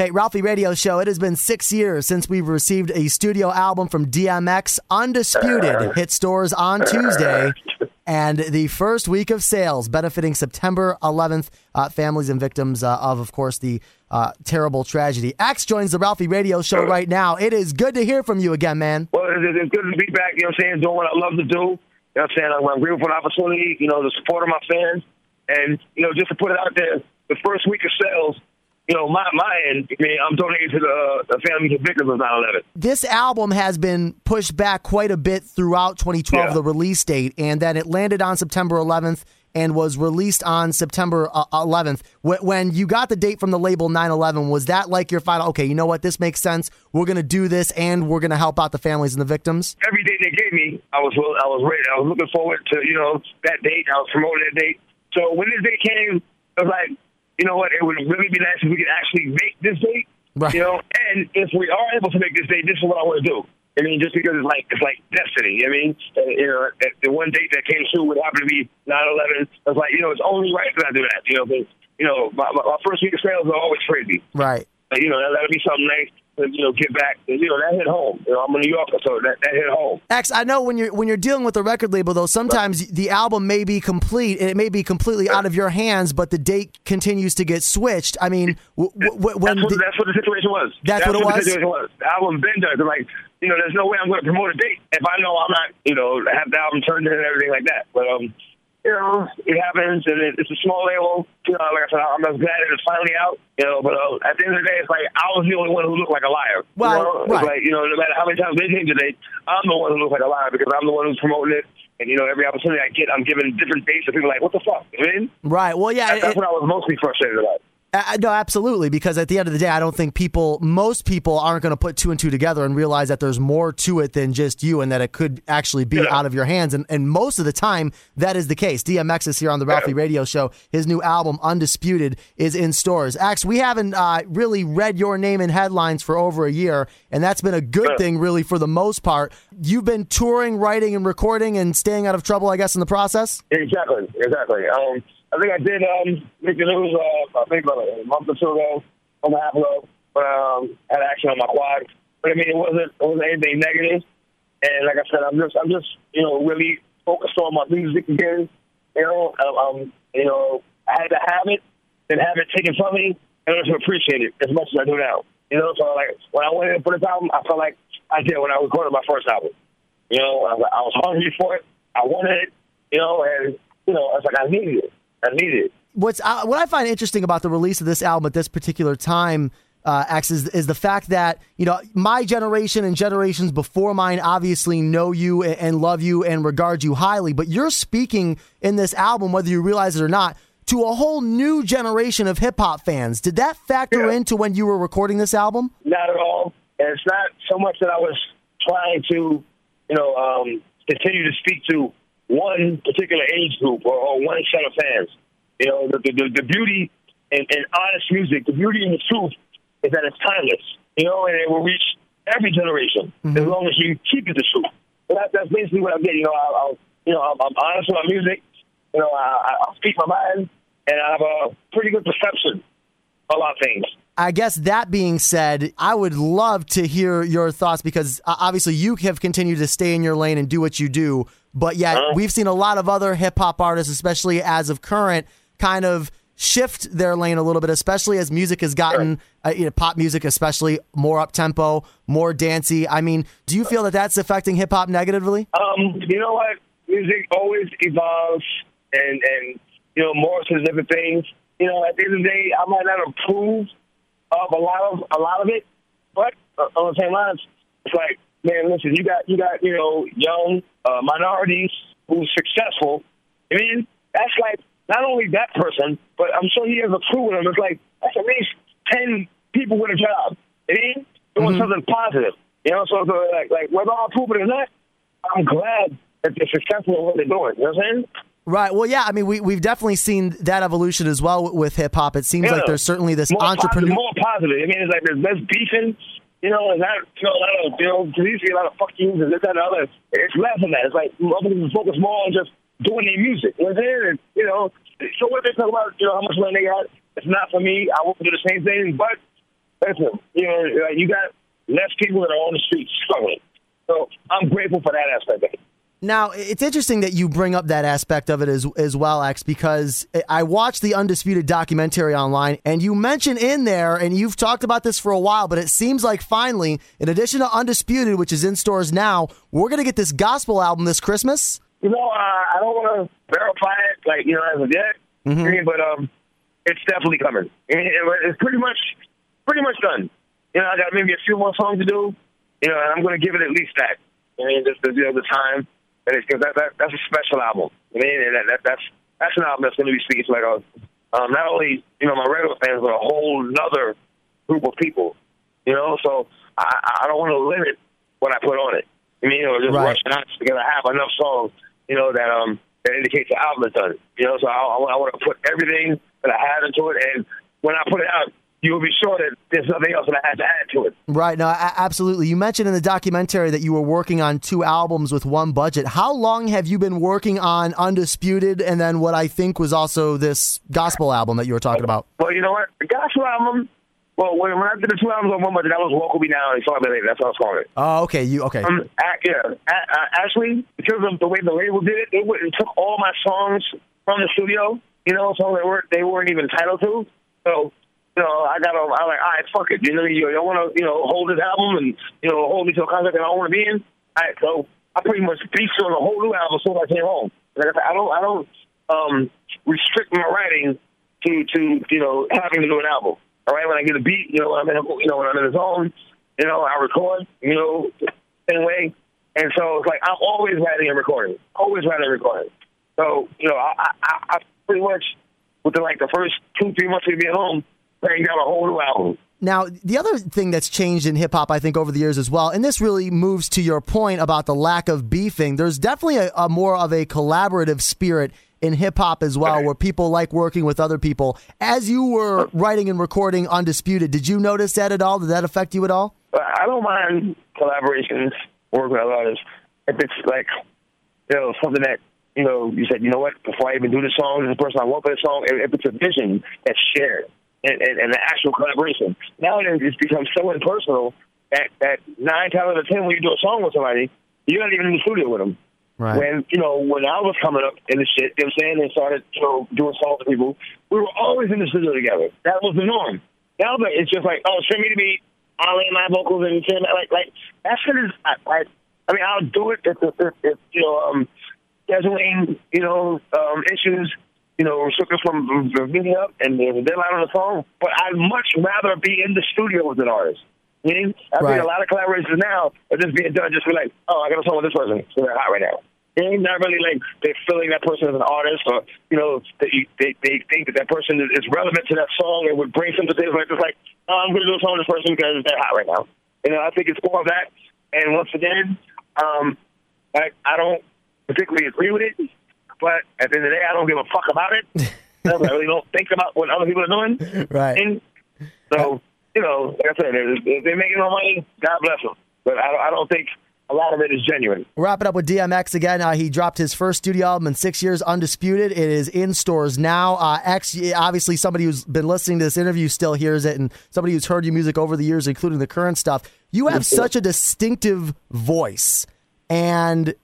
Hey, Ralphie Radio Show. It has been six years since we've received a studio album from DMX. Undisputed hit stores on Tuesday. And the first week of sales benefiting September 11th, uh, families and victims uh, of, of course, the uh, terrible tragedy. X joins the Ralphie Radio Show right now. It is good to hear from you again, man. Well, it's, good to be back, you know what I'm saying, doing what I love to do. You know what I'm saying? I'm grateful for the opportunity, you know, the support of my fans. And, you know, just to put it out there, the first week of sales, you know, my my end, I mean, I'm donating to the, the families of victims of 9/11. This album has been pushed back quite a bit throughout 2012, Yeah. the release date, and then it landed on September 11th and was released on September uh, 11th. When you got the date from the label 9/11, was that like your final? Okay, you know what? This makes sense. We're gonna do this, and we're gonna help out the families and the victims. Every date they gave me, I was I was ready. I was looking forward to you know that date. I was promoting that date. So when this date came, I was like, you know what? It would really be nice if we could actually make this date. Right. You know, and if we are able to make this date, this is what I want to do. I mean, just because it's like it's like destiny. I mean, uh, you know, uh, the one date that came through would happen to be 9/11. I was like, you know, it's only right that I do that. You know, because you know, my, my, first week of sales are always crazy. Right. Like, you know, that, that'd be something nice you know get back. You know, that hit home. You know, I'm a New Yorker, so that that hit home. X, I know when you're when you're dealing with a record label, though, sometimes the album may be complete and it may be completely out of your hands, but the date continues to get switched. I mean, w- w- when That's what, the- that's what the situation was. That's what it was? The situation was. The album been done. They're like, you know, there's no way I'm going to promote a date if I know I'm not, you know, have the album turned in and everything like that. But um, you know, it happens, and it, it's a small label. You know, like I said, I'm just glad that it's finally out. You know, but uh, at the end of the day, it's like I was the only one who looked like a liar. Well, you know? right. like you know, no matter how many times they change the date, I'm the one who looks like a liar because I'm the one who's promoting it. And you know, every opportunity I get, I'm giving different dates, and people are like, "What the fuck?" You know I mean? right? Well, yeah, That's, that's what I was mostly frustrated about. Uh, no, absolutely. Because at the end of the day, I don't think people, most people, aren't going to put two and two together and realize that there's more to it than just you, and that it could actually be Yeah. out of your hands. And and most of the time, that is the case. DMX is here on the Ralphie Radio Show. His new album, Undisputed, is in stores. X, we haven't uh, really read your name in headlines for over a year, and that's been a good Yeah. thing, really, for the most part. You've been touring, writing, and recording, and staying out of trouble, I guess, in the process. Exactly, exactly. Um, I think I did um, make the news. Uh, I think about a month or two ago, and a half ago, but um, had action on my quad. But I mean, it wasn't it wasn't anything negative. And like I said, I'm just I'm just you know really focused on my music again. You know, um, um, you know, I had to have it and have it taken from me in order to appreciate it as much as I do now. You know, so like when I went in for this album, I felt like I did when I recorded my first album. You know, I, was- I was hungry for it. I wanted it. You know, and you know, it's like I needed it. I needed it. what's uh, what I find interesting about the release of this album at this particular time, uh, X, is, is the fact that you know my generation and generations before mine obviously know you and, and love you and regard you highly, but you're speaking in this album, whether you realize it or not, to a whole new generation of hip hop fans. Did that factor Yeah. into when you were recording this album? Not at all. And it's not so much that I was trying to, you know, um, continue to speak to one particular age group or, or one set of fans. You know, the, the, the beauty in, in honest music, the beauty in the truth is that it's timeless. You know, and it will reach every generation as long as you keep it the truth. So that, that's basically what I'm getting. You know, I, I'll, you know, I'm, I'm honest with my music. You know, I, I- I speak my mind, and I have a pretty good perception of a lot of things. I guess that being said, I would love to hear your thoughts because uh, obviously you have continued to stay in your lane and do what you do. But yet, Uh-huh. we've seen a lot of other hip hop artists, especially as of current, kind of shift their lane a little bit, especially as music has gotten, uh, you know, pop music, especially more up tempo, more dancey. I mean, do you feel that that's affecting hip hop negatively? Um, you know what? Music always evolves and and you know morphs into different things. You know, at the end of the day, I might not approve of a lot of a lot of it, but uh, on the same lines, it's like, man, listen, you got you got you know young uh, minorities who's successful. I mean, that's like not only that person, but I'm sure he has a crew with him. It's like that's at least ten people with a job. I mean, doing something positive. You know, so, so like like whether I approve it or not, I'm glad that they're successful in what they're doing. You know what I'm saying? Right. Well, yeah. I mean, we we've definitely seen that evolution as well with hip hop. It seems like there's certainly this more entrepreneur. Positive, more positive. I mean, it's like there's less beefing. You know, and that you know, a lot of you know, you a lot of fuck yous and this that, and other. It's less than that. It's like motherfuckers focus more on just doing their music. You know? And, you know, so what they talk about, you know, how much money they got. It's not for me. I want to do the same thing, but listen, you know, you got less people that are on the streets struggling. So I'm grateful for that aspect of it. Now, it's interesting that you bring up that aspect of it as, as well, X, because I watched the Undisputed documentary online, and you mention in there, and you've talked about this for a while, but it seems like finally, in addition to Undisputed, which is in stores now, we're going to get this gospel album this Christmas. You know, uh, I don't want to verify it, like, you know, as of yet, mm-hmm. but um, it's definitely coming. It's pretty much, pretty much done. You know, I got maybe a few more songs to do, you know, and I'm going to give it at least that. I mean, just the, you know, the time because that, that that's a special album. I mean, that, that that's that's an album that's going to be speaking to like a um, not only you know my regular fans, but a whole other group of people. You know, so I, I don't want to limit what I put on it. I mean, you know, just right. rush out because I have enough songs, you know, that um that indicates the album is done. You know, so I, I, I want to put everything that I have into it, and when I put it out, you will be sure that there's nothing else that I had to add to it. Right. No, absolutely. You mentioned in the documentary that you were working on two albums with one budget. How long have you been working on Undisputed and then what I think was also this gospel album that you were talking about? Well, you know what? The gospel album, well, when, I did the two albums on one budget, that was Walk With Me Now and Sorry Later. That's what I was calling it. Oh, okay. You Okay. Um, yeah. Actually, because of the way the label did it, it, it took all my songs from the studio, you know, songs they weren't, they weren't even entitled to. So you know, I got I'm like, all right, fuck it. You know, you don't want to, you know, hold this album and, you know, hold me to a contract that I want to be in. All right, so I pretty much beat on a whole new album as soon as I came home. Like I, said, I don't, I don't um, restrict my writing to, to, you know, having to do an album. All right, when I get a beat, you know, when I'm in, a, you know, when I'm in a zone, you know, I record, you know, anyway. And so it's like I'm always writing and recording, always writing and recording. So you know, I, I, I pretty much within like the first two, three months of being home, banged out a whole new album. Now, the other thing that's changed in hip hop, I think, over the years as well, and this really moves to your point about the lack of beefing. There's definitely a, a more of a collaborative spirit in hip hop as well, where people like working with other people. As you were writing and recording Undisputed, did you notice that at all? Did that affect you at all? Uh, I don't mind collaborations, working with others. If it's like, you know, something that, you know, you said, you know what, before I even do the song, this person I want for the song, if it's a vision that's shared and, and, and the actual collaboration. Nowadays, it's become so impersonal that, that nine times out of ten, when you do a song with somebody, you're not even in the studio with them. Right. When you know when I was coming up in the shit, you know what I'm saying, and started you know doing songs with people, we were always in the studio together. That was the norm. Now that it's just like, oh, send me the beat, I'll lay my vocals and send like like that shit is like. I mean, I'll do it if, if, if, if you know um, scheduling you know um, issues you know, restrict us from, meeting up and there's a deadline on the phone. But I'd much rather be in the studio with an artist. Meaning, I right. think a lot of collaborations now are just being done just for like, oh, I got a song with this person, so they're hot right now. And not really like they're feeling that person as an artist, or you know, they they, they think that that person is, relevant to that song and would bring something to like just like, oh, I'm going to do a song with this person because they're hot right now. You know, I think it's more of that. And once again, um, I I don't particularly agree with it but at the end of the day, I don't give a fuck about it. I really don't think about what other people are doing. Right. And so, you know, like I said, if they're making no money, God bless them. But I, I don't think a lot of it is genuine. Wrap it up with DMX again. Uh, he dropped his first studio album in six years, Undisputed. It is in stores now. Uh, X, obviously, somebody who's been listening to this interview still hears it, and somebody who's heard your music over the years, including the current stuff. You have such a distinctive voice, and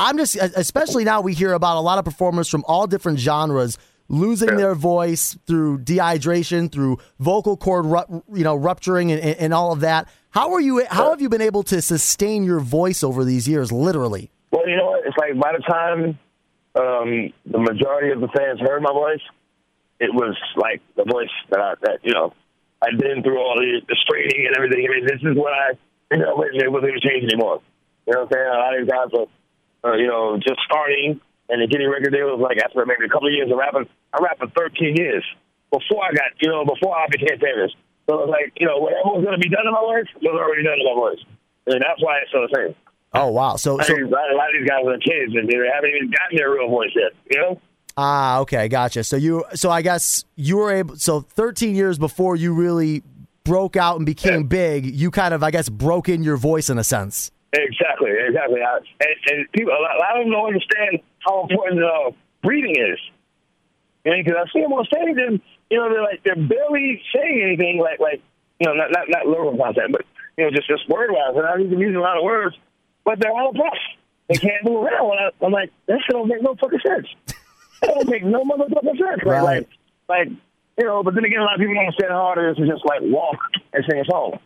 I'm just, especially now, we hear about a lot of performers from all different genres losing their voice through dehydration, through vocal cord, you know, rupturing, and, and, all of that. How are you? How have you been able to sustain your voice over these years, literally? Well, you know what? It's like by the time um, the majority of the fans heard my voice, it was like the voice that I, that you know I'd been through all the, the straining and everything. I mean, this is what I, you know, it wasn't going to change anymore. You know what I'm saying? A lot of these guys are uh, you know, just starting and then getting record deals like after maybe a couple of years of rapping. I rapped for 13 years before I got, you know, before I became famous. So it's like, you know, whatever was going to be done in my voice was already done in my voice. And that's why it's so the same. Oh, wow. So, so a lot of these guys are kids and they haven't even gotten their real voice yet, you know? Ah, okay, gotcha. So you, so I guess you were able. So 13 years before you really broke out and became yeah. big, you kind of, I guess, broke in your voice in a sense. Exactly, exactly. I, and, and people, a lot of them don't understand how important uh, breathing is. You know, because I see them on stage and you know they're like they're barely saying anything. Like like You know, not not, not lyrical content, but you know, just just word wise. And I'm using a lot of words, but they're all tough. They can't move around. I, I'm like, that shit don't make no fucking sense. That don't make no motherfucking sense. Right. Like, like, you know. But then again, a lot of people don't understand how hard it is to just like walk and sing a song.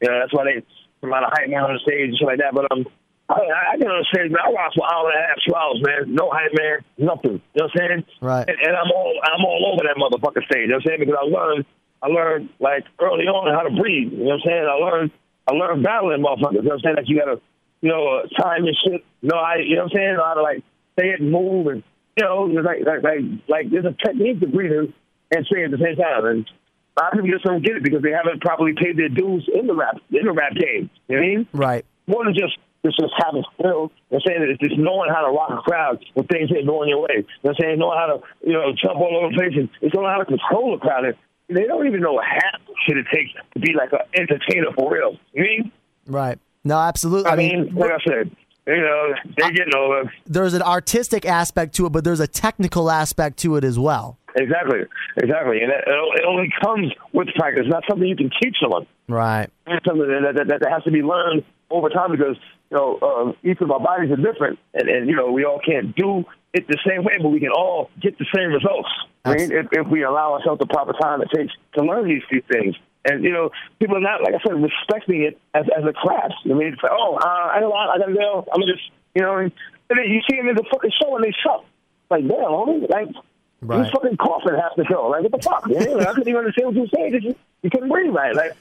You know, that's why they a lot of hype man on the stage and shit like that. But um, I, I the stage, man. I watch for hour and a half, two hours, man. No hype man, nothing. You know what I'm saying? Right. And, and I'm all I'm all over that motherfucking stage. You know what I'm saying? Because I learned I learned like early on how to breathe. You know what I'm saying? I learned I learned battling motherfuckers. You know what I'm saying? Like you gotta, you know, uh, time and shit. You know, I you know what I'm saying? How to like say it and move and you know, like like like like there's a technique to breathing and sing at the same time. And a lot of people just don't get it because they haven't properly paid their dues in the rap in the rap game. You know what I mean? Right. more than just it's just having skill. I'm saying that it's just knowing how to rock a crowd when things ain't going your way. I'm saying knowing how to you know jump all over the place and it's knowing how to control a crowd. And they don't even know half the shit it takes to be like an entertainer for real. You mean? Right. No, absolutely. I, mean, like I said, you know, they're getting over. there's an artistic aspect to it, but there's a technical aspect to it as well. Exactly, exactly, and it, it only comes with practice. It's not something you can teach someone. Right. It's something that, that, that, that has to be learned over time because you know um, each of our bodies are different, and, and you know we all can't do it the same way, but we can all get the same results. I mean, if, if we allow ourselves the proper time it takes to learn these few things. And you know, people are not, like I said, respecting it as as a craft. I mean, it's like, oh, uh, I know, I gotta go. I'm gonna just, you know, and then you see them in the fucking show and they suck. Like, damn, homie, like. Right. You fucking coughing half the show. Like, what the fuck? Man? I couldn't even understand what you were saying. You, you couldn't breathe right. Like,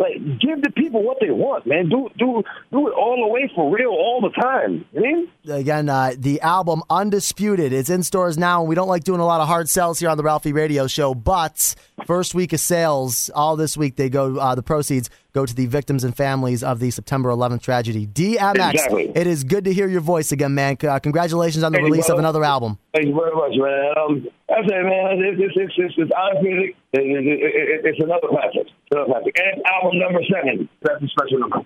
like, give the people what they want, man. Do do do it all the way for real, all the time. You mean? Again, uh, the album Undisputed is in stores now, and we don't like doing a lot of hard sells here on the Ralphie Radio Show. But first week of sales, all this week, they go. Uh, the proceeds go to the victims and families of the September 11th tragedy. DMX, Exactly. it is good to hear your voice again, man. Uh, congratulations on the Thank release of another album. Thank you very much, man. Um, that's it, man. It's it's it's, it's, it's honest music. It, it, it, it, it's another classic. Another classic. And album number seven. That's a special number.